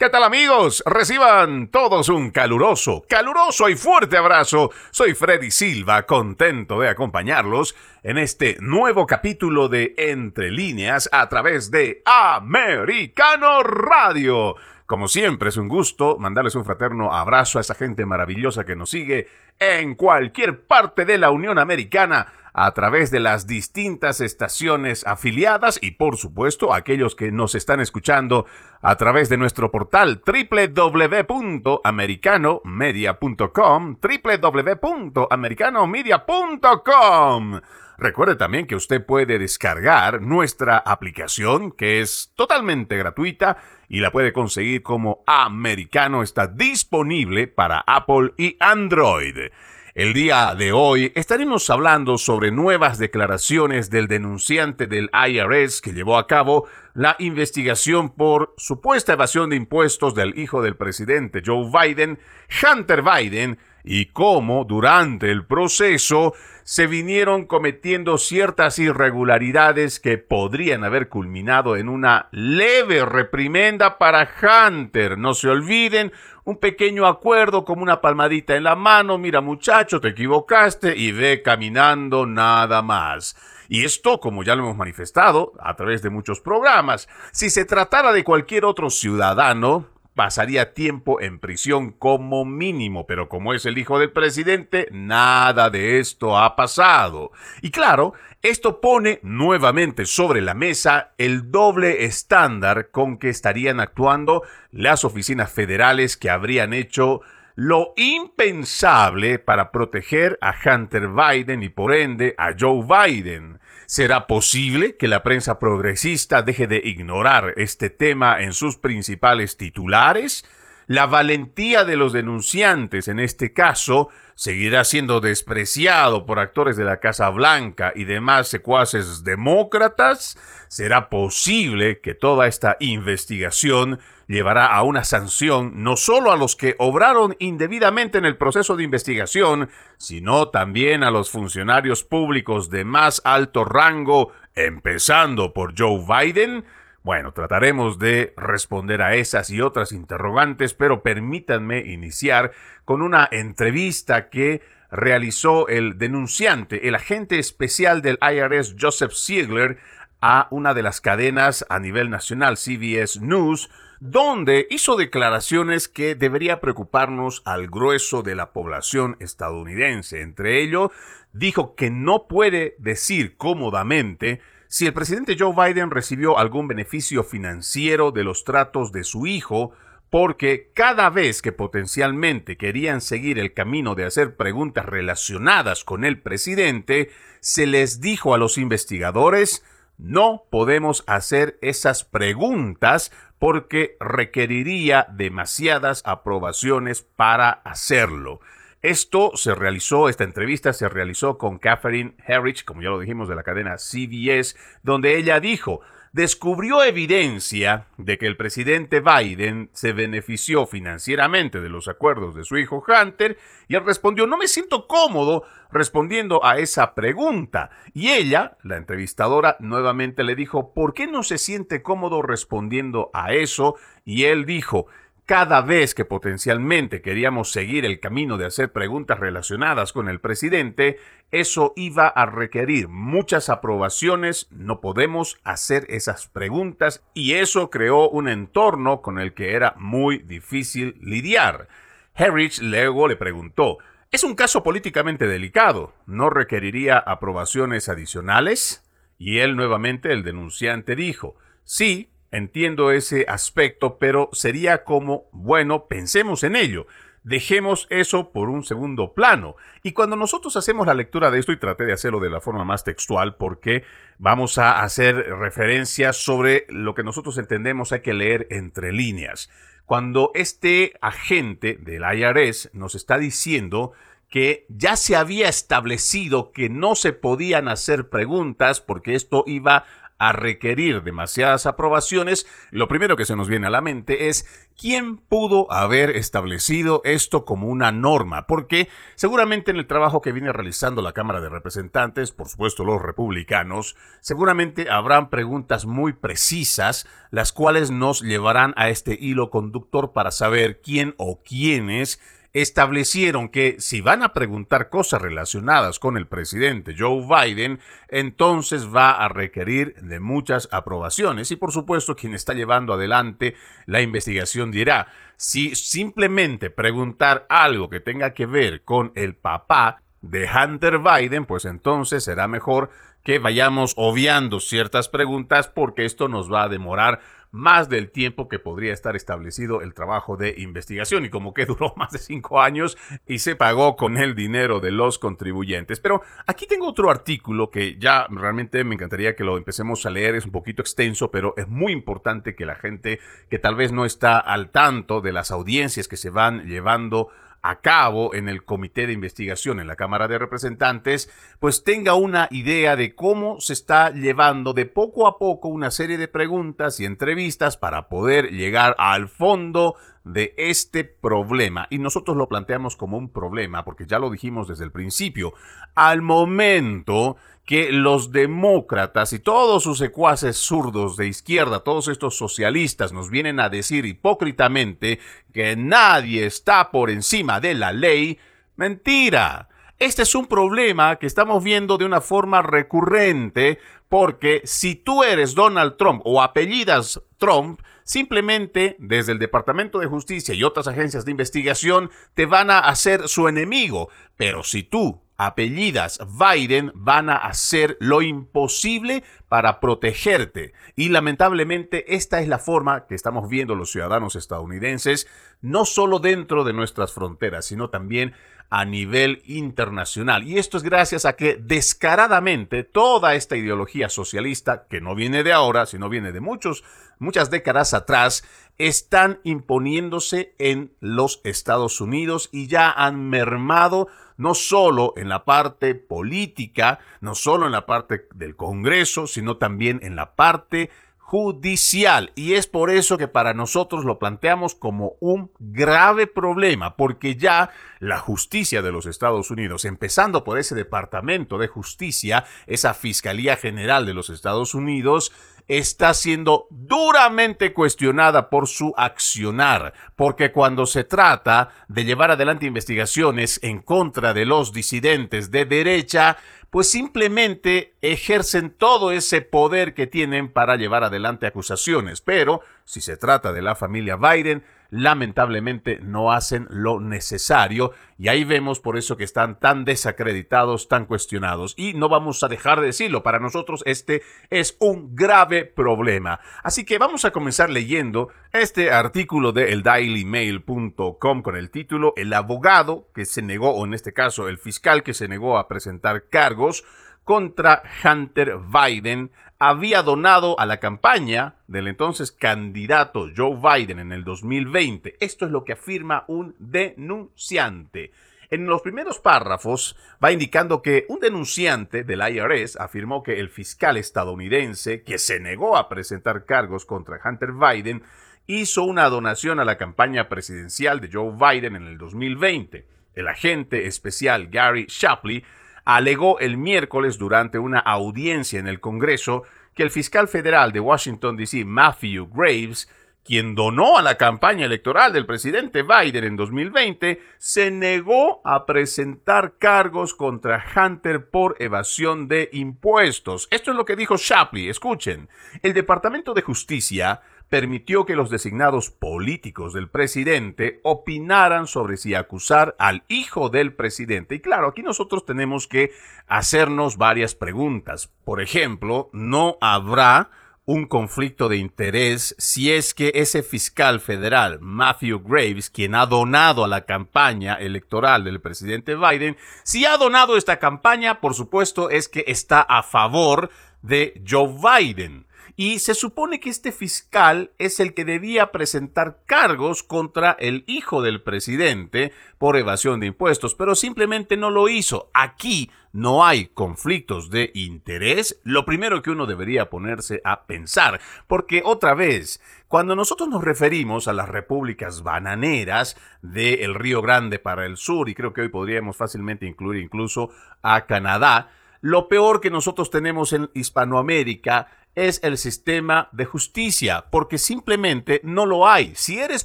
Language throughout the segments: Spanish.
¿Qué tal amigos? Reciban todos un caluroso, caluroso y fuerte abrazo. Soy Freddy Silva, contento de acompañarlos en este nuevo capítulo de Entre líneas a través de Americano Radio. Como siempre es un gusto mandarles un fraterno abrazo a esa gente maravillosa que nos sigue en cualquier parte de la Unión Americana a través de las distintas estaciones afiliadas y por supuesto aquellos que nos están escuchando a través de nuestro portal www.americanomedia.com www.americanomedia.com Recuerde también que usted puede descargar nuestra aplicación que es totalmente gratuita y la puede conseguir como Americano. Está disponible para Apple y Android. El día de hoy estaremos hablando sobre nuevas declaraciones del denunciante del IRS que llevó a cabo la investigación por supuesta evasión de impuestos del hijo del presidente Joe Biden, Hunter Biden, y cómo durante el proceso se vinieron cometiendo ciertas irregularidades que podrían haber culminado en una leve reprimenda para Hunter. No se olviden, un pequeño acuerdo como una palmadita en la mano, mira muchacho, te equivocaste y ve caminando nada más. Y esto, como ya lo hemos manifestado a través de muchos programas, si se tratara de cualquier otro ciudadano, pasaría tiempo en prisión como mínimo, pero como es el hijo del presidente, nada de esto ha pasado. Y claro, esto pone nuevamente sobre la mesa el doble estándar con que estarían actuando las oficinas federales que habrían hecho lo impensable para proteger a Hunter Biden y por ende a Joe Biden. ¿Será posible que la prensa progresista deje de ignorar este tema en sus principales titulares? La valentía de los denunciantes en este caso seguirá siendo despreciado por actores de la Casa Blanca y demás secuaces demócratas. ¿Será posible que toda esta investigación llevará a una sanción no solo a los que obraron indebidamente en el proceso de investigación, sino también a los funcionarios públicos de más alto rango, empezando por Joe Biden? Bueno, trataremos de responder a esas y otras interrogantes, pero permítanme iniciar con una entrevista que realizó el denunciante, el agente especial del IRS Joseph Ziegler, a una de las cadenas a nivel nacional, CBS News, donde hizo declaraciones que debería preocuparnos al grueso de la población estadounidense. Entre ellos, dijo que no puede decir cómodamente si el presidente Joe Biden recibió algún beneficio financiero de los tratos de su hijo, porque cada vez que potencialmente querían seguir el camino de hacer preguntas relacionadas con el presidente, se les dijo a los investigadores no podemos hacer esas preguntas porque requeriría demasiadas aprobaciones para hacerlo. Esto se realizó, esta entrevista se realizó con Catherine Herridge, como ya lo dijimos, de la cadena CBS, donde ella dijo, descubrió evidencia de que el presidente Biden se benefició financieramente de los acuerdos de su hijo Hunter y él respondió, no me siento cómodo respondiendo a esa pregunta. Y ella, la entrevistadora, nuevamente le dijo, ¿por qué no se siente cómodo respondiendo a eso? Y él dijo, cada vez que potencialmente queríamos seguir el camino de hacer preguntas relacionadas con el presidente, eso iba a requerir muchas aprobaciones, no podemos hacer esas preguntas y eso creó un entorno con el que era muy difícil lidiar. Harris luego le preguntó, es un caso políticamente delicado, ¿no requeriría aprobaciones adicionales? Y él nuevamente, el denunciante, dijo, sí, Entiendo ese aspecto, pero sería como, bueno, pensemos en ello. Dejemos eso por un segundo plano. Y cuando nosotros hacemos la lectura de esto, y traté de hacerlo de la forma más textual, porque vamos a hacer referencias sobre lo que nosotros entendemos hay que leer entre líneas. Cuando este agente del IRS nos está diciendo que ya se había establecido que no se podían hacer preguntas porque esto iba a requerir demasiadas aprobaciones, lo primero que se nos viene a la mente es quién pudo haber establecido esto como una norma, porque seguramente en el trabajo que viene realizando la Cámara de Representantes, por supuesto los republicanos, seguramente habrán preguntas muy precisas, las cuales nos llevarán a este hilo conductor para saber quién o quiénes establecieron que si van a preguntar cosas relacionadas con el presidente Joe Biden, entonces va a requerir de muchas aprobaciones. Y por supuesto, quien está llevando adelante la investigación dirá, si simplemente preguntar algo que tenga que ver con el papá de Hunter Biden, pues entonces será mejor que vayamos obviando ciertas preguntas porque esto nos va a demorar más del tiempo que podría estar establecido el trabajo de investigación y como que duró más de cinco años y se pagó con el dinero de los contribuyentes. Pero aquí tengo otro artículo que ya realmente me encantaría que lo empecemos a leer, es un poquito extenso, pero es muy importante que la gente que tal vez no está al tanto de las audiencias que se van llevando a cabo en el comité de investigación en la Cámara de Representantes, pues tenga una idea de cómo se está llevando de poco a poco una serie de preguntas y entrevistas para poder llegar al fondo de este problema. Y nosotros lo planteamos como un problema, porque ya lo dijimos desde el principio. Al momento que los demócratas y todos sus secuaces zurdos de izquierda, todos estos socialistas nos vienen a decir hipócritamente que nadie está por encima de la ley, mentira. Este es un problema que estamos viendo de una forma recurrente porque si tú eres Donald Trump o apellidas Trump, simplemente desde el Departamento de Justicia y otras agencias de investigación te van a hacer su enemigo. Pero si tú apellidas Biden van a hacer lo imposible para protegerte. Y lamentablemente esta es la forma que estamos viendo los ciudadanos estadounidenses, no solo dentro de nuestras fronteras, sino también a nivel internacional. Y esto es gracias a que descaradamente toda esta ideología socialista, que no viene de ahora, sino viene de muchos, muchas décadas atrás, están imponiéndose en los Estados Unidos y ya han mermado no solo en la parte política, no solo en la parte del Congreso, sino también en la parte judicial. Y es por eso que para nosotros lo planteamos como un grave problema, porque ya la justicia de los Estados Unidos, empezando por ese Departamento de Justicia, esa Fiscalía General de los Estados Unidos, está siendo duramente cuestionada por su accionar, porque cuando se trata de llevar adelante investigaciones en contra de los disidentes de derecha, pues simplemente ejercen todo ese poder que tienen para llevar adelante acusaciones. Pero si se trata de la familia Biden, lamentablemente no hacen lo necesario y ahí vemos por eso que están tan desacreditados, tan cuestionados y no vamos a dejar de decirlo, para nosotros este es un grave problema. Así que vamos a comenzar leyendo este artículo de eldailymail.com con el título El abogado que se negó, o en este caso el fiscal que se negó a presentar cargos contra Hunter Biden había donado a la campaña del entonces candidato Joe Biden en el 2020. Esto es lo que afirma un denunciante. En los primeros párrafos va indicando que un denunciante del IRS afirmó que el fiscal estadounidense que se negó a presentar cargos contra Hunter Biden hizo una donación a la campaña presidencial de Joe Biden en el 2020. El agente especial Gary Shapley alegó el miércoles durante una audiencia en el Congreso que el fiscal federal de Washington, D.C., Matthew Graves, quien donó a la campaña electoral del presidente Biden en 2020, se negó a presentar cargos contra Hunter por evasión de impuestos. Esto es lo que dijo Shapley. Escuchen, el Departamento de Justicia permitió que los designados políticos del presidente opinaran sobre si acusar al hijo del presidente. Y claro, aquí nosotros tenemos que hacernos varias preguntas. Por ejemplo, no habrá un conflicto de interés si es que ese fiscal federal, Matthew Graves, quien ha donado a la campaña electoral del presidente Biden, si ha donado esta campaña, por supuesto, es que está a favor de Joe Biden. Y se supone que este fiscal es el que debía presentar cargos contra el hijo del presidente por evasión de impuestos, pero simplemente no lo hizo. Aquí no hay conflictos de interés. Lo primero que uno debería ponerse a pensar, porque otra vez, cuando nosotros nos referimos a las repúblicas bananeras del Río Grande para el sur, y creo que hoy podríamos fácilmente incluir incluso a Canadá, lo peor que nosotros tenemos en Hispanoamérica es el sistema de justicia, porque simplemente no lo hay. Si eres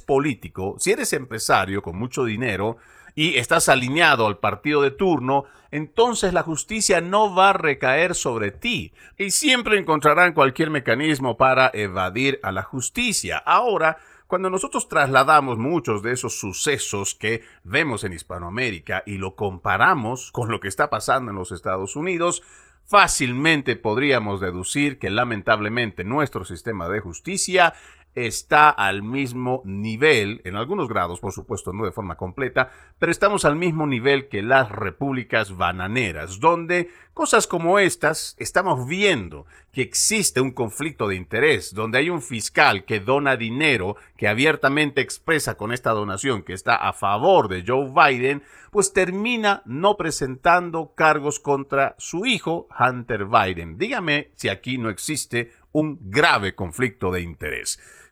político, si eres empresario con mucho dinero y estás alineado al partido de turno, entonces la justicia no va a recaer sobre ti y siempre encontrarán cualquier mecanismo para evadir a la justicia. Ahora, cuando nosotros trasladamos muchos de esos sucesos que vemos en Hispanoamérica y lo comparamos con lo que está pasando en los Estados Unidos, fácilmente podríamos deducir que lamentablemente nuestro sistema de justicia está al mismo nivel, en algunos grados, por supuesto, no de forma completa, pero estamos al mismo nivel que las repúblicas bananeras, donde cosas como estas estamos viendo que existe un conflicto de interés, donde hay un fiscal que dona dinero, que abiertamente expresa con esta donación que está a favor de Joe Biden, pues termina no presentando cargos contra su hijo, Hunter Biden. Dígame si aquí no existe un grave conflicto de interés.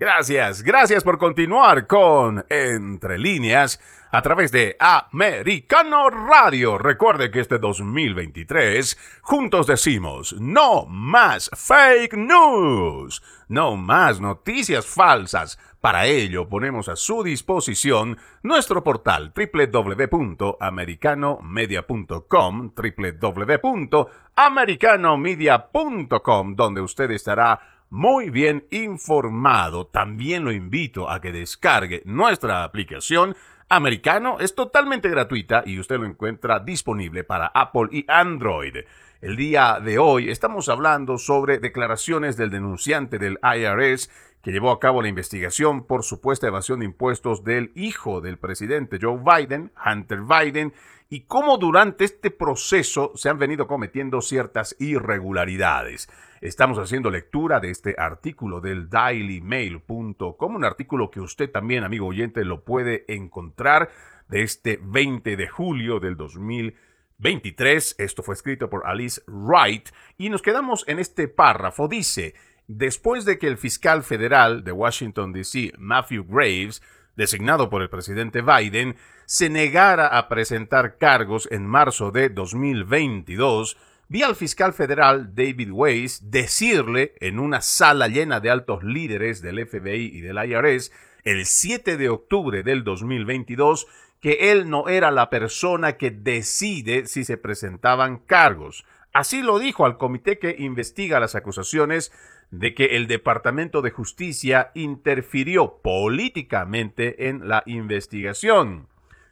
Gracias, gracias por continuar con Entre líneas a través de Americano Radio. Recuerde que este 2023 juntos decimos no más fake news, no más noticias falsas. Para ello ponemos a su disposición nuestro portal www.americanomedia.com, www.americanomedia.com, donde usted estará muy bien informado. También lo invito a que descargue nuestra aplicación americano. Es totalmente gratuita y usted lo encuentra disponible para Apple y Android. El día de hoy estamos hablando sobre declaraciones del denunciante del IRS que llevó a cabo la investigación por supuesta evasión de impuestos del hijo del presidente Joe Biden, Hunter Biden, y cómo durante este proceso se han venido cometiendo ciertas irregularidades. Estamos haciendo lectura de este artículo del dailymail.com, un artículo que usted también, amigo oyente, lo puede encontrar de este 20 de julio del 2023. Esto fue escrito por Alice Wright y nos quedamos en este párrafo. Dice, después de que el fiscal federal de Washington, D.C., Matthew Graves, designado por el presidente Biden, se negara a presentar cargos en marzo de 2022, vi al fiscal federal David Weiss decirle en una sala llena de altos líderes del FBI y del IRS el 7 de octubre del 2022 que él no era la persona que decide si se presentaban cargos. Así lo dijo al comité que investiga las acusaciones de que el Departamento de Justicia interfirió políticamente en la investigación.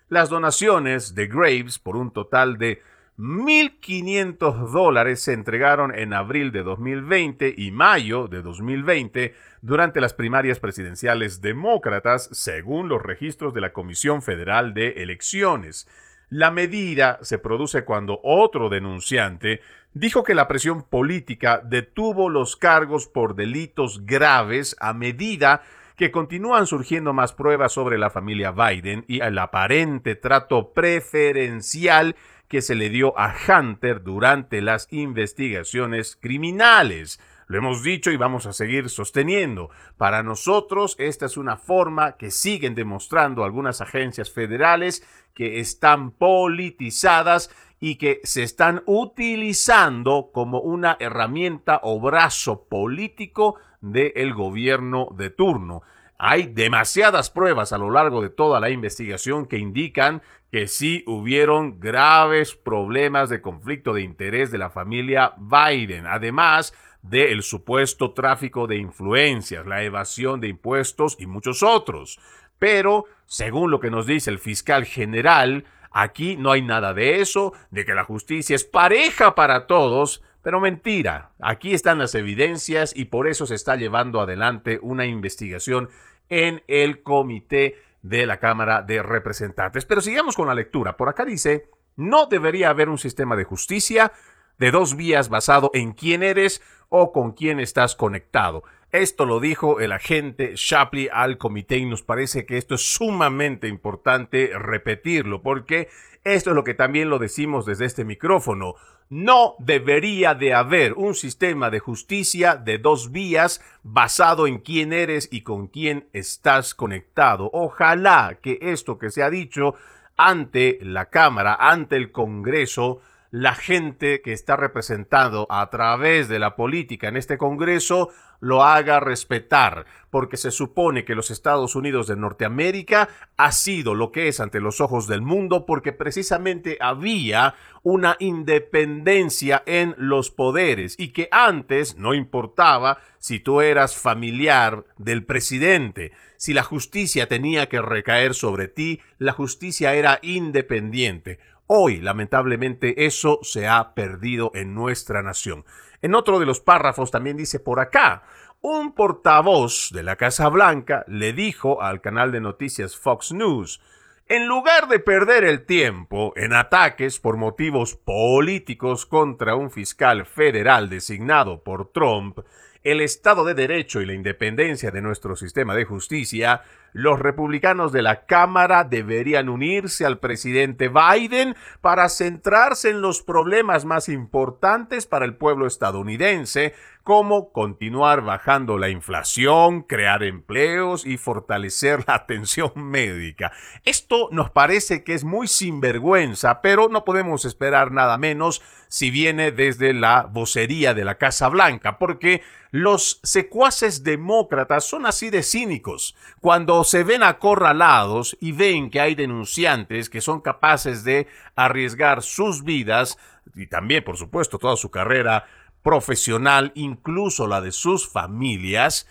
Las donaciones de Graves por un total de 1.500 dólares se entregaron en abril de 2020 y mayo de 2020 durante las primarias presidenciales demócratas, según los registros de la Comisión Federal de Elecciones. La medida se produce cuando otro denunciante dijo que la presión política detuvo los cargos por delitos graves a medida que continúan surgiendo más pruebas sobre la familia Biden y el aparente trato preferencial que se le dio a Hunter durante las investigaciones criminales. Lo hemos dicho y vamos a seguir sosteniendo. Para nosotros esta es una forma que siguen demostrando algunas agencias federales que están politizadas y que se están utilizando como una herramienta o brazo político del gobierno de turno. Hay demasiadas pruebas a lo largo de toda la investigación que indican que sí hubieron graves problemas de conflicto de interés de la familia Biden. Además, del supuesto tráfico de influencias, la evasión de impuestos y muchos otros. Pero, según lo que nos dice el fiscal general, aquí no hay nada de eso, de que la justicia es pareja para todos, pero mentira, aquí están las evidencias y por eso se está llevando adelante una investigación en el comité de la Cámara de Representantes. Pero sigamos con la lectura. Por acá dice, no debería haber un sistema de justicia de dos vías basado en quién eres o con quién estás conectado. Esto lo dijo el agente Shapley al comité y nos parece que esto es sumamente importante repetirlo porque esto es lo que también lo decimos desde este micrófono. No debería de haber un sistema de justicia de dos vías basado en quién eres y con quién estás conectado. Ojalá que esto que se ha dicho ante la Cámara, ante el Congreso, la gente que está representado a través de la política en este Congreso lo haga respetar, porque se supone que los Estados Unidos de Norteamérica ha sido lo que es ante los ojos del mundo porque precisamente había una independencia en los poderes y que antes no importaba si tú eras familiar del presidente, si la justicia tenía que recaer sobre ti, la justicia era independiente. Hoy, lamentablemente, eso se ha perdido en nuestra nación. En otro de los párrafos también dice por acá, un portavoz de la Casa Blanca le dijo al canal de noticias Fox News, en lugar de perder el tiempo en ataques por motivos políticos contra un fiscal federal designado por Trump, el Estado de Derecho y la independencia de nuestro sistema de justicia, los republicanos de la Cámara deberían unirse al presidente Biden para centrarse en los problemas más importantes para el pueblo estadounidense, como continuar bajando la inflación, crear empleos y fortalecer la atención médica. Esto nos parece que es muy sinvergüenza, pero no podemos esperar nada menos si viene desde la vocería de la Casa Blanca, porque los secuaces demócratas son así de cínicos. Cuando se ven acorralados y ven que hay denunciantes que son capaces de arriesgar sus vidas y también, por supuesto, toda su carrera profesional, incluso la de sus familias,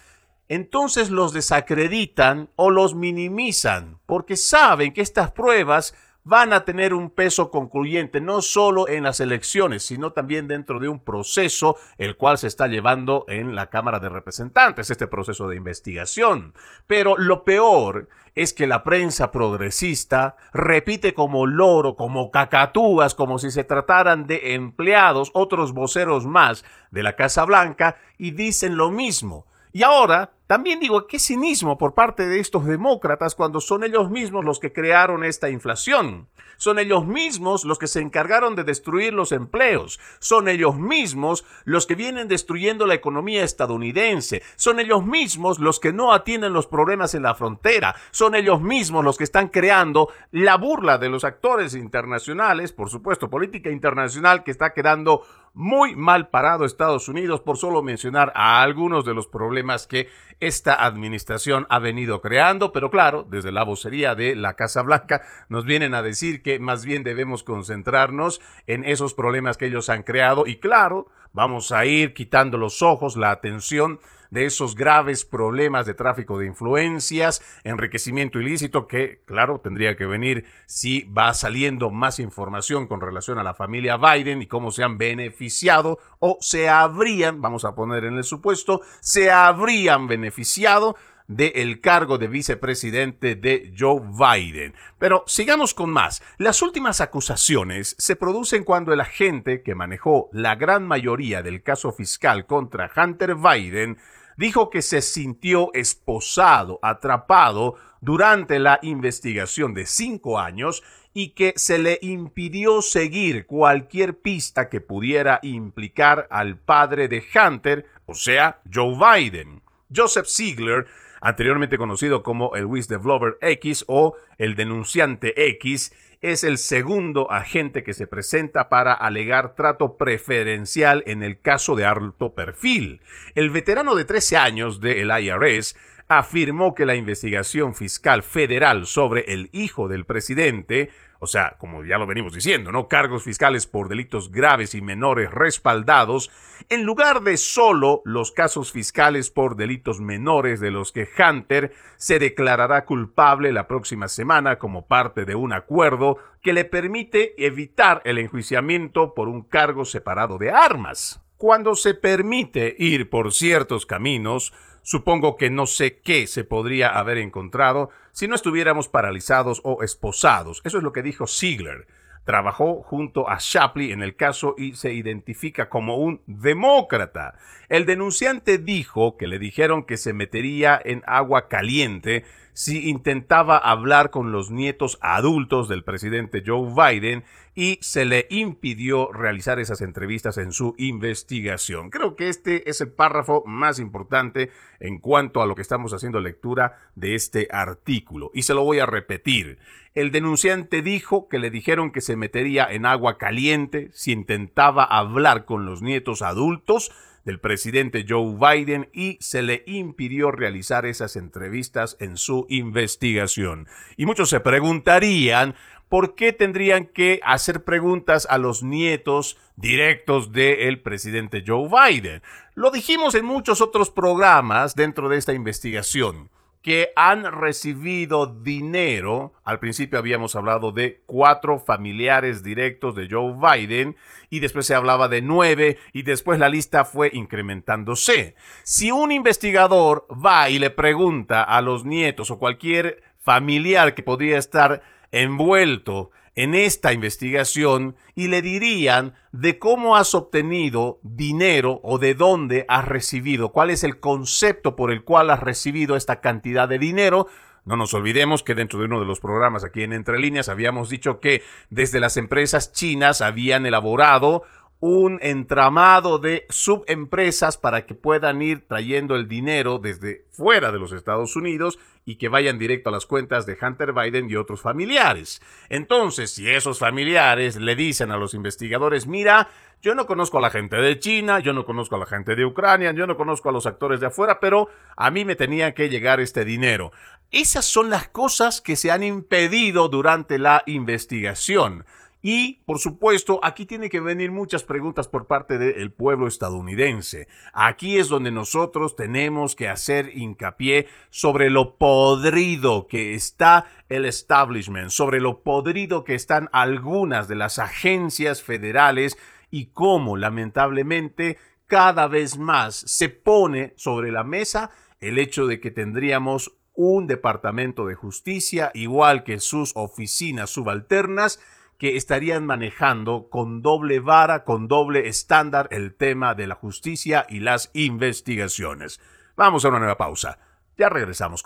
entonces los desacreditan o los minimizan, porque saben que estas pruebas van a tener un peso concluyente no solo en las elecciones, sino también dentro de un proceso el cual se está llevando en la Cámara de Representantes, este proceso de investigación. Pero lo peor es que la prensa progresista repite como loro, como cacatúas, como si se trataran de empleados, otros voceros más de la Casa Blanca, y dicen lo mismo. Y ahora, también digo, qué cinismo por parte de estos demócratas cuando son ellos mismos los que crearon esta inflación. Son ellos mismos los que se encargaron de destruir los empleos. Son ellos mismos los que vienen destruyendo la economía estadounidense. Son ellos mismos los que no atienden los problemas en la frontera. Son ellos mismos los que están creando la burla de los actores internacionales, por supuesto, política internacional que está quedando muy mal parado Estados Unidos, por solo mencionar a algunos de los problemas que esta administración ha venido creando, pero claro, desde la vocería de la Casa Blanca nos vienen a decir que más bien debemos concentrarnos en esos problemas que ellos han creado y claro, vamos a ir quitando los ojos, la atención de esos graves problemas de tráfico de influencias, enriquecimiento ilícito, que claro, tendría que venir si va saliendo más información con relación a la familia Biden y cómo se han beneficiado o se habrían, vamos a poner en el supuesto, se habrían beneficiado del cargo de vicepresidente de Joe Biden. Pero sigamos con más. Las últimas acusaciones se producen cuando el agente que manejó la gran mayoría del caso fiscal contra Hunter Biden dijo que se sintió esposado, atrapado durante la investigación de cinco años y que se le impidió seguir cualquier pista que pudiera implicar al padre de Hunter, o sea, Joe Biden. Joseph Ziegler, anteriormente conocido como el whistleblower X o el denunciante X, es el segundo agente que se presenta para alegar trato preferencial en el caso de alto perfil. El veterano de 13 años del IRS afirmó que la investigación fiscal federal sobre el hijo del presidente o sea, como ya lo venimos diciendo, ¿no? Cargos fiscales por delitos graves y menores respaldados, en lugar de solo los casos fiscales por delitos menores de los que Hunter se declarará culpable la próxima semana como parte de un acuerdo que le permite evitar el enjuiciamiento por un cargo separado de armas. Cuando se permite ir por ciertos caminos, Supongo que no sé qué se podría haber encontrado si no estuviéramos paralizados o esposados. Eso es lo que dijo Ziegler. Trabajó junto a Shapley en el caso y se identifica como un demócrata. El denunciante dijo que le dijeron que se metería en agua caliente si intentaba hablar con los nietos adultos del presidente Joe Biden y se le impidió realizar esas entrevistas en su investigación. Creo que este es el párrafo más importante en cuanto a lo que estamos haciendo lectura de este artículo. Y se lo voy a repetir. El denunciante dijo que le dijeron que se metería en agua caliente si intentaba hablar con los nietos adultos del presidente Joe Biden y se le impidió realizar esas entrevistas en su investigación. Y muchos se preguntarían por qué tendrían que hacer preguntas a los nietos directos del presidente Joe Biden. Lo dijimos en muchos otros programas dentro de esta investigación que han recibido dinero. Al principio habíamos hablado de cuatro familiares directos de Joe Biden y después se hablaba de nueve y después la lista fue incrementándose. Si un investigador va y le pregunta a los nietos o cualquier familiar que podría estar envuelto en esta investigación y le dirían de cómo has obtenido dinero o de dónde has recibido, cuál es el concepto por el cual has recibido esta cantidad de dinero. No nos olvidemos que dentro de uno de los programas aquí en Entre Líneas habíamos dicho que desde las empresas chinas habían elaborado un entramado de subempresas para que puedan ir trayendo el dinero desde fuera de los Estados Unidos y que vayan directo a las cuentas de Hunter Biden y otros familiares. Entonces, si esos familiares le dicen a los investigadores, mira, yo no conozco a la gente de China, yo no conozco a la gente de Ucrania, yo no conozco a los actores de afuera, pero a mí me tenía que llegar este dinero. Esas son las cosas que se han impedido durante la investigación. Y, por supuesto, aquí tiene que venir muchas preguntas por parte del pueblo estadounidense. Aquí es donde nosotros tenemos que hacer hincapié sobre lo podrido que está el establishment, sobre lo podrido que están algunas de las agencias federales y cómo, lamentablemente, cada vez más se pone sobre la mesa el hecho de que tendríamos un departamento de justicia, igual que sus oficinas subalternas, que estarían manejando con doble vara, con doble estándar el tema de la justicia y las investigaciones. Vamos a una nueva pausa. Ya regresamos.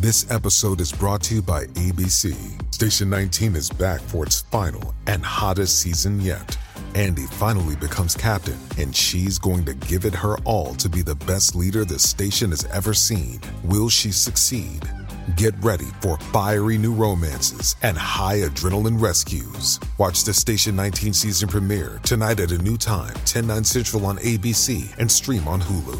This episode is brought to you by ABC. Station 19 is back for its final and hottest season yet. Andy finally becomes captain, and she's going to give it her all to be the best leader the station has ever seen. Will she succeed? Get ready for fiery new romances and high adrenaline rescues. Watch the Station 19 season premiere tonight at a new time, 10 9 Central on ABC and stream on Hulu.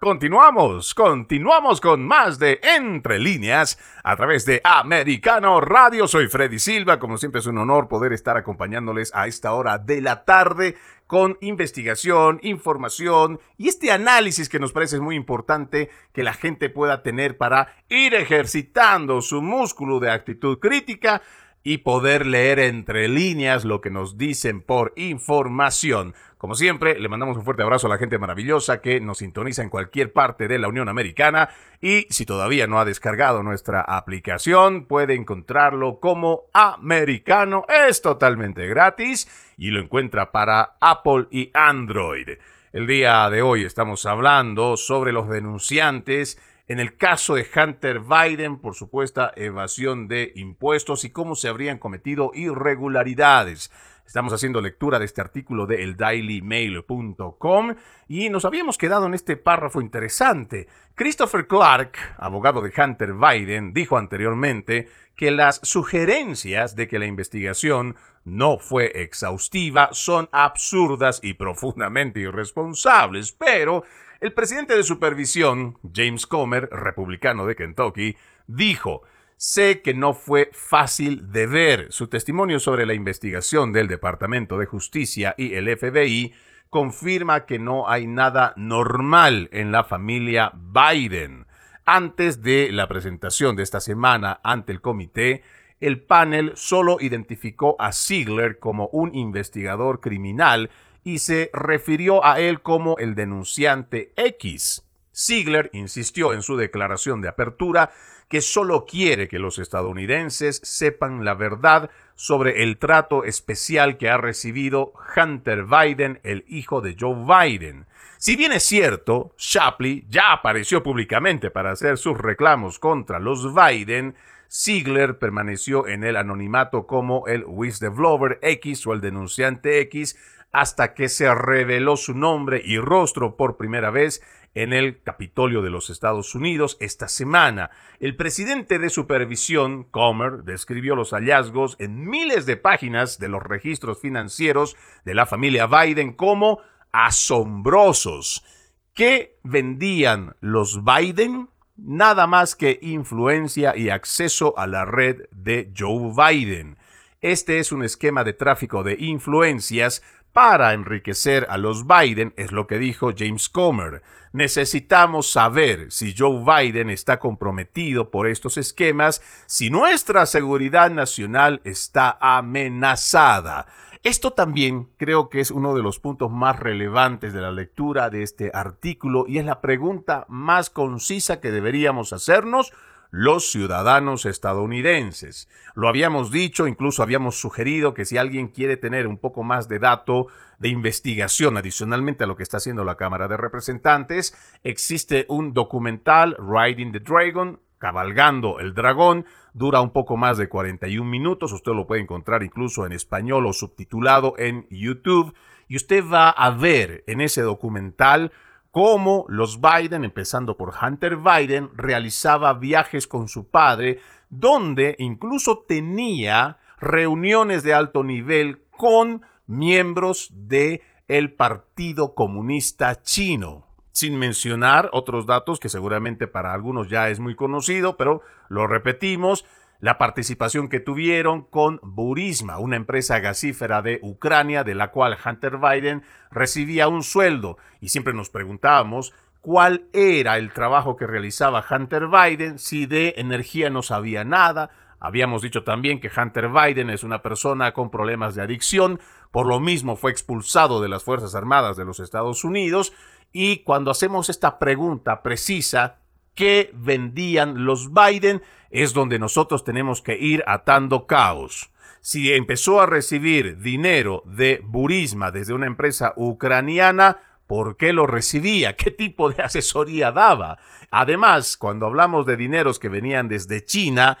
Continuamos, continuamos con más de Entre líneas a través de Americano Radio. Soy Freddy Silva, como siempre es un honor poder estar acompañándoles a esta hora de la tarde con investigación, información y este análisis que nos parece muy importante que la gente pueda tener para ir ejercitando su músculo de actitud crítica y poder leer entre líneas lo que nos dicen por información. Como siempre, le mandamos un fuerte abrazo a la gente maravillosa que nos sintoniza en cualquier parte de la Unión Americana y si todavía no ha descargado nuestra aplicación, puede encontrarlo como americano. Es totalmente gratis y lo encuentra para Apple y Android. El día de hoy estamos hablando sobre los denunciantes en el caso de Hunter Biden por supuesta evasión de impuestos y cómo se habrían cometido irregularidades. Estamos haciendo lectura de este artículo de eldailymail.com y nos habíamos quedado en este párrafo interesante. Christopher Clark, abogado de Hunter Biden, dijo anteriormente que las sugerencias de que la investigación no fue exhaustiva son absurdas y profundamente irresponsables, pero El presidente de supervisión, James Comer, republicano de Kentucky, dijo, Sé que no fue fácil de ver. Su testimonio sobre la investigación del Departamento de Justicia y el FBI confirma que no hay nada normal en la familia Biden. Antes de la presentación de esta semana ante el comité, el panel solo identificó a Ziegler como un investigador criminal y se refirió a él como el denunciante X. Ziegler insistió en su declaración de apertura que solo quiere que los estadounidenses sepan la verdad sobre el trato especial que ha recibido Hunter Biden, el hijo de Joe Biden. Si bien es cierto, Shapley ya apareció públicamente para hacer sus reclamos contra los Biden, Ziegler permaneció en el anonimato como el whistleblower X o el denunciante X hasta que se reveló su nombre y rostro por primera vez en el Capitolio de los Estados Unidos esta semana. El presidente de supervisión, Comer, describió los hallazgos en miles de páginas de los registros financieros de la familia Biden como asombrosos. ¿Qué vendían los Biden? Nada más que influencia y acceso a la red de Joe Biden. Este es un esquema de tráfico de influencias para enriquecer a los Biden, es lo que dijo James Comer. Necesitamos saber si Joe Biden está comprometido por estos esquemas, si nuestra seguridad nacional está amenazada. Esto también creo que es uno de los puntos más relevantes de la lectura de este artículo y es la pregunta más concisa que deberíamos hacernos los ciudadanos estadounidenses. Lo habíamos dicho, incluso habíamos sugerido que si alguien quiere tener un poco más de dato de investigación adicionalmente a lo que está haciendo la Cámara de Representantes, existe un documental, Riding the Dragon, Cabalgando el Dragón, dura un poco más de 41 minutos, usted lo puede encontrar incluso en español o subtitulado en YouTube, y usted va a ver en ese documental cómo los Biden, empezando por Hunter Biden, realizaba viajes con su padre, donde incluso tenía reuniones de alto nivel con miembros de Partido Comunista Chino. Sin mencionar otros datos que seguramente para algunos ya es muy conocido, pero lo repetimos, la participación que tuvieron con Burisma, una empresa gasífera de Ucrania de la cual Hunter Biden recibía un sueldo. Y siempre nos preguntábamos cuál era el trabajo que realizaba Hunter Biden, si de energía no sabía nada. Habíamos dicho también que Hunter Biden es una persona con problemas de adicción, por lo mismo fue expulsado de las Fuerzas Armadas de los Estados Unidos. Y cuando hacemos esta pregunta precisa, ¿qué vendían los Biden? es donde nosotros tenemos que ir atando caos. Si empezó a recibir dinero de Burisma desde una empresa ucraniana, ¿por qué lo recibía? ¿Qué tipo de asesoría daba? Además, cuando hablamos de dineros que venían desde China,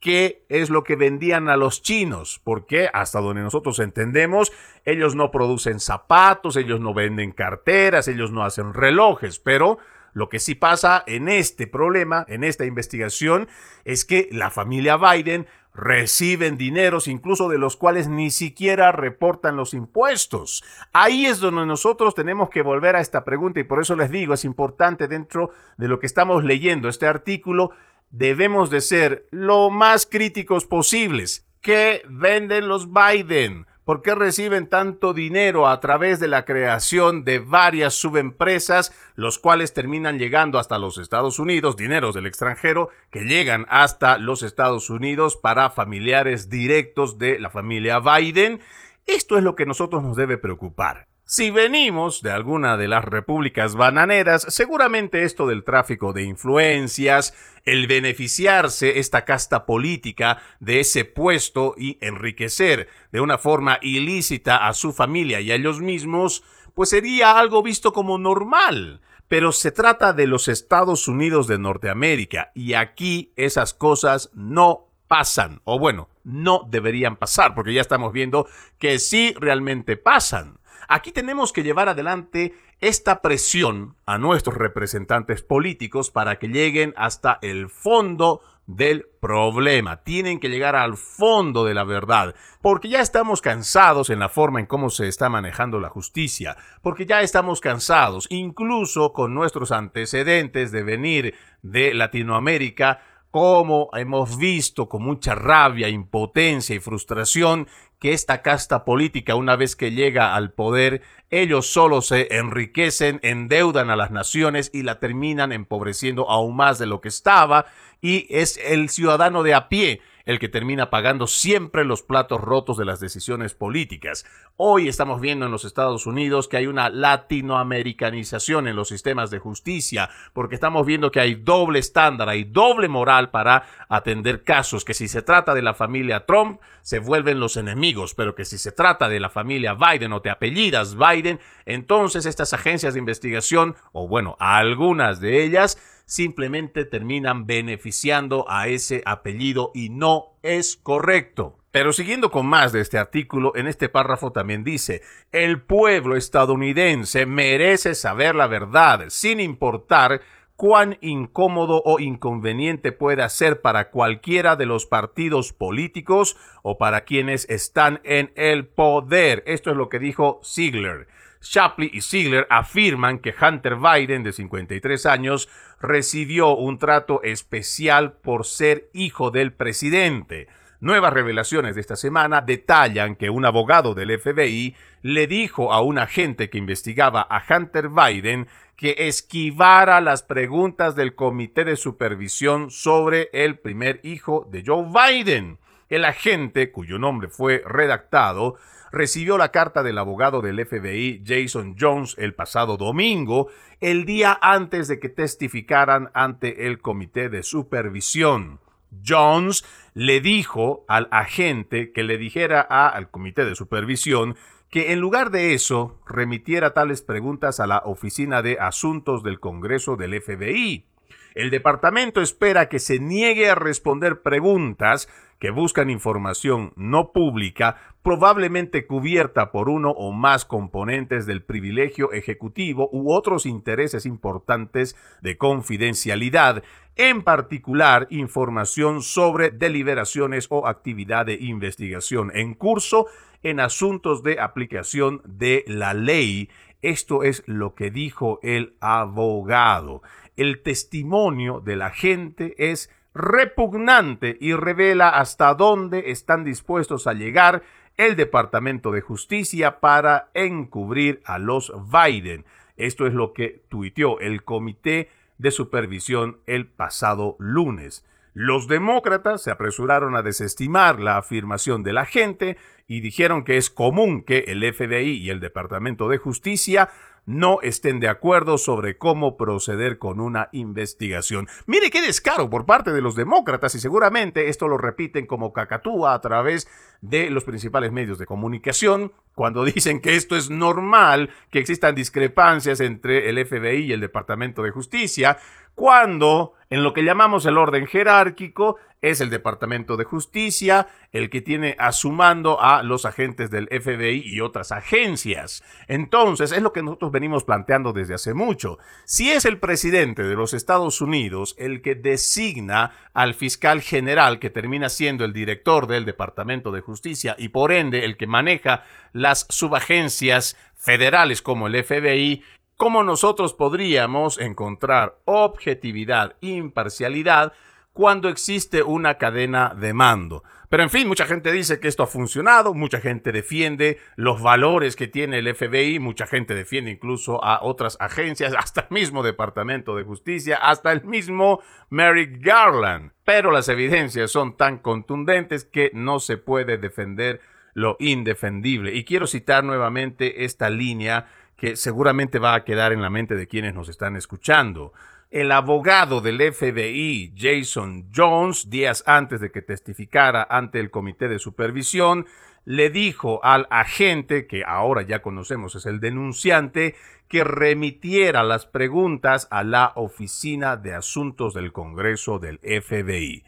qué es lo que vendían a los chinos, porque hasta donde nosotros entendemos, ellos no producen zapatos, ellos no venden carteras, ellos no hacen relojes, pero lo que sí pasa en este problema, en esta investigación, es que la familia Biden reciben dineros incluso de los cuales ni siquiera reportan los impuestos. Ahí es donde nosotros tenemos que volver a esta pregunta y por eso les digo, es importante dentro de lo que estamos leyendo este artículo, debemos de ser lo más críticos posibles. ¿Qué venden los Biden? ¿Por qué reciben tanto dinero a través de la creación de varias subempresas, los cuales terminan llegando hasta los Estados Unidos, dineros del extranjero que llegan hasta los Estados Unidos para familiares directos de la familia Biden? Esto es lo que nosotros nos debe preocupar. Si venimos de alguna de las repúblicas bananeras, seguramente esto del tráfico de influencias, el beneficiarse esta casta política de ese puesto y enriquecer de una forma ilícita a su familia y a ellos mismos, pues sería algo visto como normal. Pero se trata de los Estados Unidos de Norteamérica y aquí esas cosas no pasan, o bueno, no deberían pasar, porque ya estamos viendo que sí realmente pasan. Aquí tenemos que llevar adelante esta presión a nuestros representantes políticos para que lleguen hasta el fondo del problema, tienen que llegar al fondo de la verdad, porque ya estamos cansados en la forma en cómo se está manejando la justicia, porque ya estamos cansados, incluso con nuestros antecedentes de venir de Latinoamérica, como hemos visto con mucha rabia, impotencia y frustración que esta casta política, una vez que llega al poder, ellos solo se enriquecen, endeudan a las naciones y la terminan empobreciendo aún más de lo que estaba, y es el ciudadano de a pie el que termina pagando siempre los platos rotos de las decisiones políticas. Hoy estamos viendo en los Estados Unidos que hay una latinoamericanización en los sistemas de justicia, porque estamos viendo que hay doble estándar, hay doble moral para atender casos, que si se trata de la familia Trump, se vuelven los enemigos, pero que si se trata de la familia Biden o te apellidas Biden, entonces estas agencias de investigación, o bueno, algunas de ellas, simplemente terminan beneficiando a ese apellido y no es correcto. Pero siguiendo con más de este artículo, en este párrafo también dice, el pueblo estadounidense merece saber la verdad, sin importar cuán incómodo o inconveniente pueda ser para cualquiera de los partidos políticos o para quienes están en el poder. Esto es lo que dijo Ziegler. Shapley y Ziegler afirman que Hunter Biden, de 53 años, recibió un trato especial por ser hijo del presidente. Nuevas revelaciones de esta semana detallan que un abogado del FBI le dijo a un agente que investigaba a Hunter Biden que esquivara las preguntas del Comité de Supervisión sobre el primer hijo de Joe Biden. El agente, cuyo nombre fue redactado, recibió la carta del abogado del FBI Jason Jones el pasado domingo, el día antes de que testificaran ante el comité de supervisión. Jones le dijo al agente que le dijera al comité de supervisión que en lugar de eso remitiera tales preguntas a la Oficina de Asuntos del Congreso del FBI. El departamento espera que se niegue a responder preguntas que buscan información no pública, probablemente cubierta por uno o más componentes del privilegio ejecutivo u otros intereses importantes de confidencialidad, en particular información sobre deliberaciones o actividad de investigación en curso en asuntos de aplicación de la ley. Esto es lo que dijo el abogado el testimonio de la gente es repugnante y revela hasta dónde están dispuestos a llegar el Departamento de Justicia para encubrir a los Biden. Esto es lo que tuiteó el Comité de Supervisión el pasado lunes. Los demócratas se apresuraron a desestimar la afirmación de la gente y dijeron que es común que el FBI y el Departamento de Justicia no estén de acuerdo sobre cómo proceder con una investigación. Mire qué descaro por parte de los demócratas y seguramente esto lo repiten como cacatúa a través de los principales medios de comunicación cuando dicen que esto es normal, que existan discrepancias entre el FBI y el Departamento de Justicia, cuando en lo que llamamos el orden jerárquico es el Departamento de Justicia el que tiene a su mando a los agentes del FBI y otras agencias. Entonces, es lo que nosotros venimos planteando desde hace mucho. Si es el presidente de los Estados Unidos el que designa al fiscal general que termina siendo el director del Departamento de Justicia y por ende el que maneja las subagencias federales como el FBI, ¿cómo nosotros podríamos encontrar objetividad, imparcialidad cuando existe una cadena de mando? Pero en fin, mucha gente dice que esto ha funcionado, mucha gente defiende los valores que tiene el FBI, mucha gente defiende incluso a otras agencias, hasta el mismo Departamento de Justicia, hasta el mismo Merrick Garland. Pero las evidencias son tan contundentes que no se puede defender lo indefendible. Y quiero citar nuevamente esta línea que seguramente va a quedar en la mente de quienes nos están escuchando. El abogado del FBI, Jason Jones, días antes de que testificara ante el comité de supervisión, le dijo al agente, que ahora ya conocemos es el denunciante, que remitiera las preguntas a la Oficina de Asuntos del Congreso del FBI.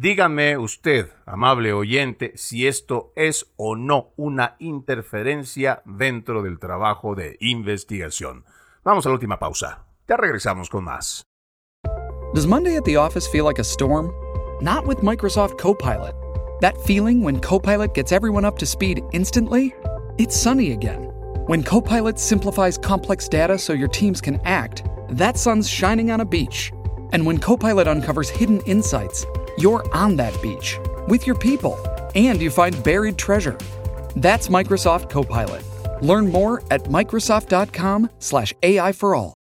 Dígame usted, amable oyente, si esto es o no una interferencia dentro del trabajo de investigación. Vamos a la última pausa. Ya regresamos con más. Does Monday at the office feel like a storm? Not with Microsoft Copilot. That feeling when Copilot gets everyone up to speed instantly? It's sunny again. When Copilot simplifies complex data so your teams can act, that sun's shining on a beach. And when Copilot uncovers hidden insights, you're on that beach with your people and you find buried treasure. That's Microsoft Copilot. Learn more at Microsoft.com/slash AI for all.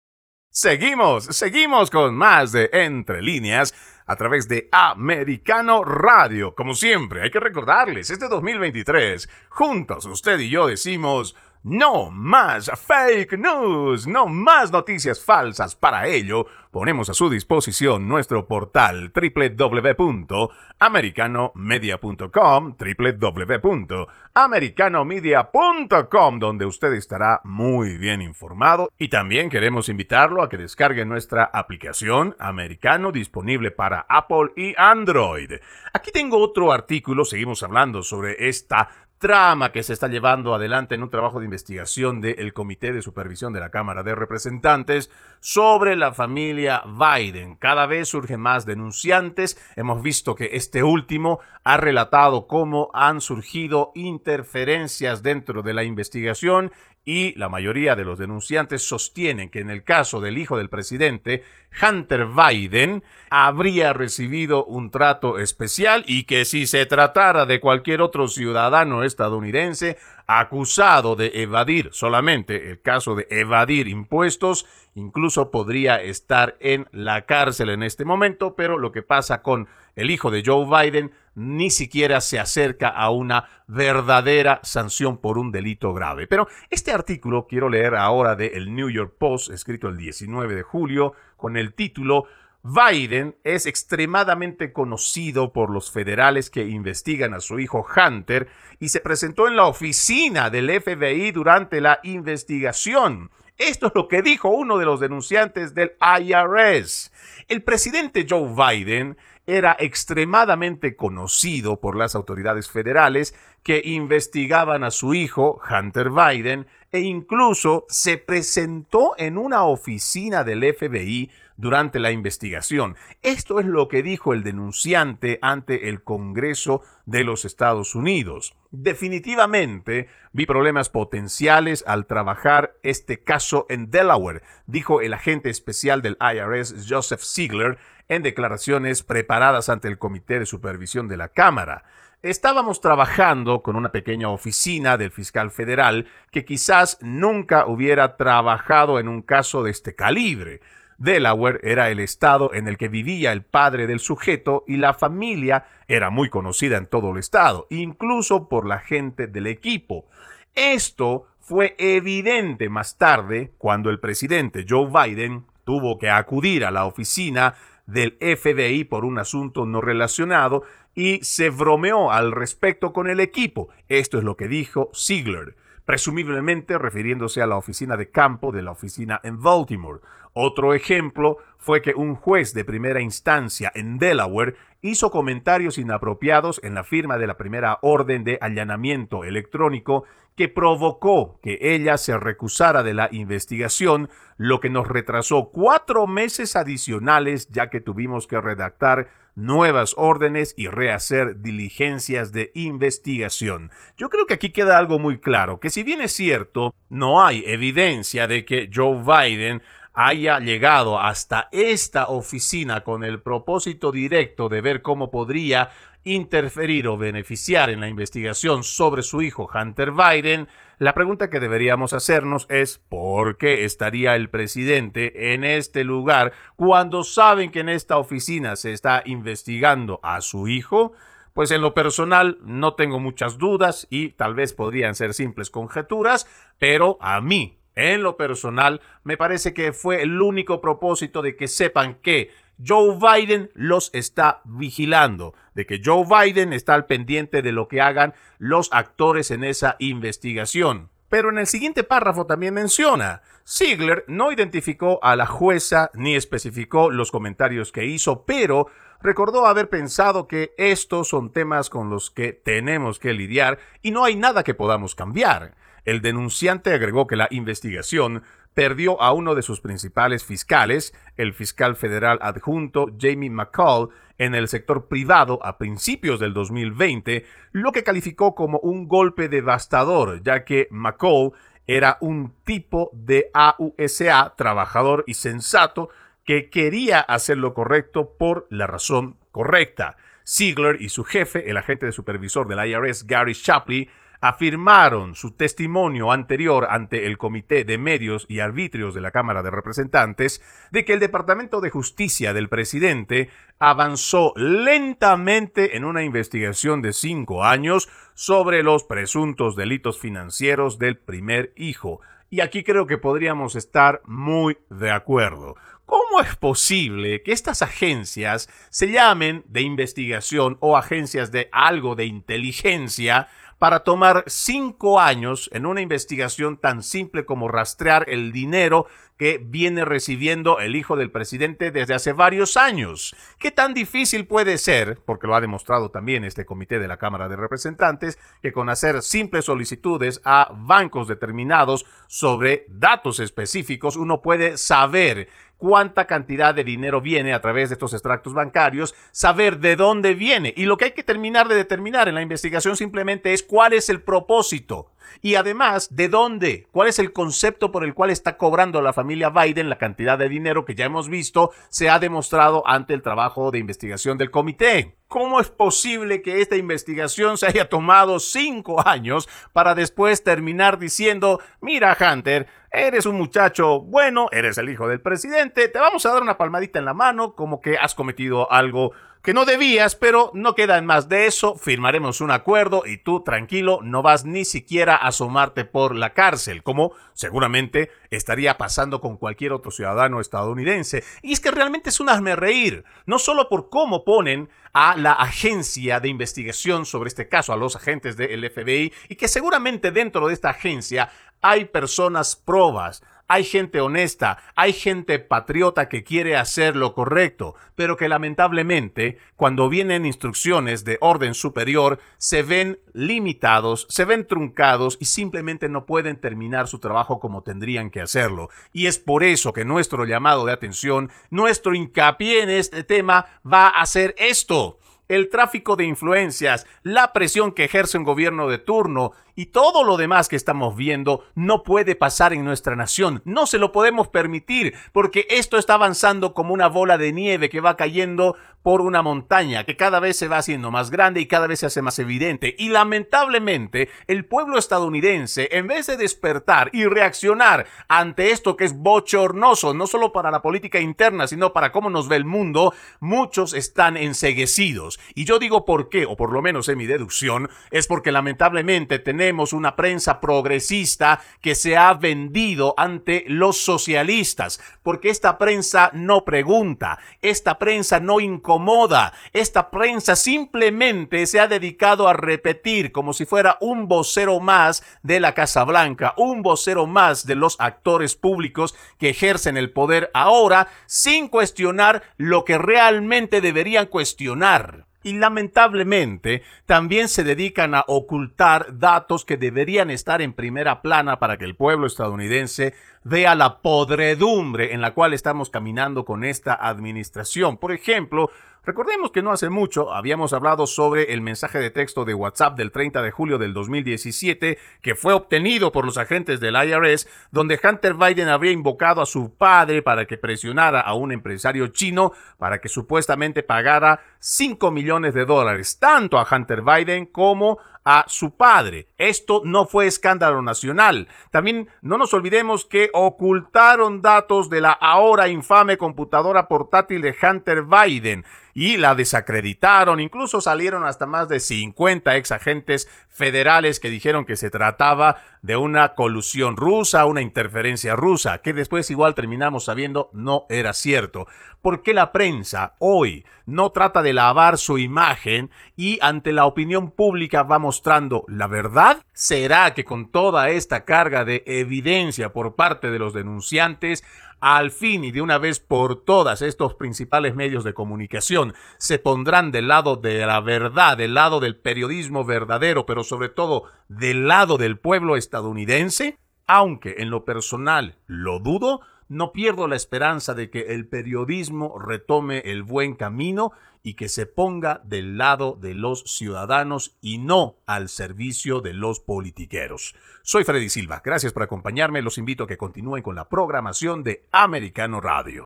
Seguimos, seguimos con más de Entre Líneas a través de Americano Radio. Como siempre, hay que recordarles, este 2023, juntos usted y yo decimos no más fake news, no más noticias falsas. Para ello, ponemos a su disposición nuestro portal www.americanomedia.com, www.americanomedia.com, donde usted estará muy bien informado. Y también queremos invitarlo a que descargue nuestra aplicación Americano disponible para Apple y Android. Aquí tengo otro artículo, seguimos hablando sobre esta trama que se está llevando adelante en un trabajo de investigación del Comité de Supervisión de la Cámara de Representantes sobre la familia Biden. Cada vez surgen más denunciantes. Hemos visto que este último ha relatado cómo han surgido interferencias dentro de la investigación y la mayoría de los denunciantes sostienen que en el caso del hijo del presidente, Hunter Biden, habría recibido un trato especial y que si se tratara de cualquier otro ciudadano estadounidense acusado de evadir solamente el caso de evadir impuestos, incluso podría estar en la cárcel en este momento, pero lo que pasa con el hijo de Joe Biden ni siquiera se acerca a una verdadera sanción por un delito grave. Pero este artículo quiero leer ahora de el New York Post, escrito el 19 de julio, con el título Biden es extremadamente conocido por los federales que investigan a su hijo Hunter y se presentó en la oficina del FBI durante la investigación. Esto es lo que dijo uno de los denunciantes del IRS. El presidente Joe Biden era extremadamente conocido por las autoridades federales que investigaban a su hijo, Hunter Biden, e incluso se presentó en una oficina del FBI durante la investigación. Esto es lo que dijo el denunciante ante el Congreso de los Estados Unidos. Definitivamente vi problemas potenciales al trabajar este caso en Delaware, dijo el agente especial del IRS Joseph Ziegler en declaraciones preparadas ante el Comité de Supervisión de la Cámara. Estábamos trabajando con una pequeña oficina del fiscal federal que quizás nunca hubiera trabajado en un caso de este calibre. Delaware era el estado en el que vivía el padre del sujeto y la familia era muy conocida en todo el estado, incluso por la gente del equipo. Esto fue evidente más tarde cuando el presidente Joe Biden tuvo que acudir a la oficina del FBI por un asunto no relacionado y se bromeó al respecto con el equipo. Esto es lo que dijo Ziegler presumiblemente refiriéndose a la oficina de campo de la oficina en Baltimore. Otro ejemplo fue que un juez de primera instancia en Delaware hizo comentarios inapropiados en la firma de la primera orden de allanamiento electrónico que provocó que ella se recusara de la investigación, lo que nos retrasó cuatro meses adicionales ya que tuvimos que redactar nuevas órdenes y rehacer diligencias de investigación. Yo creo que aquí queda algo muy claro, que si bien es cierto, no hay evidencia de que Joe Biden haya llegado hasta esta oficina con el propósito directo de ver cómo podría interferir o beneficiar en la investigación sobre su hijo Hunter Biden, la pregunta que deberíamos hacernos es ¿por qué estaría el presidente en este lugar cuando saben que en esta oficina se está investigando a su hijo? Pues en lo personal no tengo muchas dudas y tal vez podrían ser simples conjeturas, pero a mí, en lo personal, me parece que fue el único propósito de que sepan que Joe Biden los está vigilando, de que Joe Biden está al pendiente de lo que hagan los actores en esa investigación. Pero en el siguiente párrafo también menciona, Ziegler no identificó a la jueza ni especificó los comentarios que hizo, pero recordó haber pensado que estos son temas con los que tenemos que lidiar y no hay nada que podamos cambiar. El denunciante agregó que la investigación perdió a uno de sus principales fiscales, el fiscal federal adjunto Jamie McCall, en el sector privado a principios del 2020, lo que calificó como un golpe devastador, ya que McCall era un tipo de AUSA, trabajador y sensato, que quería hacer lo correcto por la razón correcta. Ziegler y su jefe, el agente de supervisor del IRS, Gary Shapley, afirmaron su testimonio anterior ante el Comité de Medios y Arbitrios de la Cámara de Representantes de que el Departamento de Justicia del presidente avanzó lentamente en una investigación de cinco años sobre los presuntos delitos financieros del primer hijo. Y aquí creo que podríamos estar muy de acuerdo. ¿Cómo es posible que estas agencias se llamen de investigación o agencias de algo de inteligencia para tomar cinco años en una investigación tan simple como rastrear el dinero que viene recibiendo el hijo del presidente desde hace varios años. ¿Qué tan difícil puede ser, porque lo ha demostrado también este comité de la Cámara de Representantes, que con hacer simples solicitudes a bancos determinados sobre datos específicos uno puede saber cuánta cantidad de dinero viene a través de estos extractos bancarios, saber de dónde viene. Y lo que hay que terminar de determinar en la investigación simplemente es cuál es el propósito. Y además, ¿de dónde? ¿Cuál es el concepto por el cual está cobrando la familia Biden la cantidad de dinero que ya hemos visto se ha demostrado ante el trabajo de investigación del comité? ¿Cómo es posible que esta investigación se haya tomado cinco años para después terminar diciendo, mira Hunter, eres un muchacho bueno, eres el hijo del presidente, te vamos a dar una palmadita en la mano como que has cometido algo que no debías, pero no queda en más de eso, firmaremos un acuerdo y tú tranquilo no vas ni siquiera a asomarte por la cárcel, como seguramente estaría pasando con cualquier otro ciudadano estadounidense. Y es que realmente es un hazme reír, no solo por cómo ponen a la agencia de investigación sobre este caso, a los agentes del FBI, y que seguramente dentro de esta agencia hay personas probas, hay gente honesta, hay gente patriota que quiere hacer lo correcto, pero que lamentablemente cuando vienen instrucciones de orden superior se ven limitados, se ven truncados y simplemente no pueden terminar su trabajo como tendrían que hacerlo. Y es por eso que nuestro llamado de atención, nuestro hincapié en este tema va a ser esto el tráfico de influencias, la presión que ejerce un gobierno de turno y todo lo demás que estamos viendo no puede pasar en nuestra nación. No se lo podemos permitir porque esto está avanzando como una bola de nieve que va cayendo por una montaña que cada vez se va haciendo más grande y cada vez se hace más evidente. Y lamentablemente el pueblo estadounidense, en vez de despertar y reaccionar ante esto que es bochornoso, no solo para la política interna, sino para cómo nos ve el mundo, muchos están enseguecidos. Y yo digo por qué, o por lo menos en mi deducción, es porque lamentablemente tenemos una prensa progresista que se ha vendido ante los socialistas, porque esta prensa no pregunta, esta prensa no incomoda, moda. Esta prensa simplemente se ha dedicado a repetir como si fuera un vocero más de la Casa Blanca, un vocero más de los actores públicos que ejercen el poder ahora sin cuestionar lo que realmente deberían cuestionar y lamentablemente también se dedican a ocultar datos que deberían estar en primera plana para que el pueblo estadounidense vea la podredumbre en la cual estamos caminando con esta administración. Por ejemplo, Recordemos que no hace mucho habíamos hablado sobre el mensaje de texto de WhatsApp del 30 de julio del 2017 que fue obtenido por los agentes del IRS, donde Hunter Biden habría invocado a su padre para que presionara a un empresario chino para que supuestamente pagara 5 millones de dólares, tanto a Hunter Biden como a su padre. Esto no fue escándalo nacional. También no nos olvidemos que ocultaron datos de la ahora infame computadora portátil de Hunter Biden y la desacreditaron. Incluso salieron hasta más de 50 ex agentes federales que dijeron que se trataba de una colusión rusa, una interferencia rusa, que después igual terminamos sabiendo no era cierto. ¿Por qué la prensa hoy no trata de lavar su imagen y ante la opinión pública va mostrando la verdad? ¿Será que con toda esta carga de evidencia por parte de los denunciantes al fin y de una vez por todas estos principales medios de comunicación se pondrán del lado de la verdad, del lado del periodismo verdadero, pero sobre todo del lado del pueblo estadounidense, aunque en lo personal lo dudo, no pierdo la esperanza de que el periodismo retome el buen camino y que se ponga del lado de los ciudadanos y no al servicio de los politiqueros. Soy Freddy Silva, gracias por acompañarme, los invito a que continúen con la programación de Americano Radio.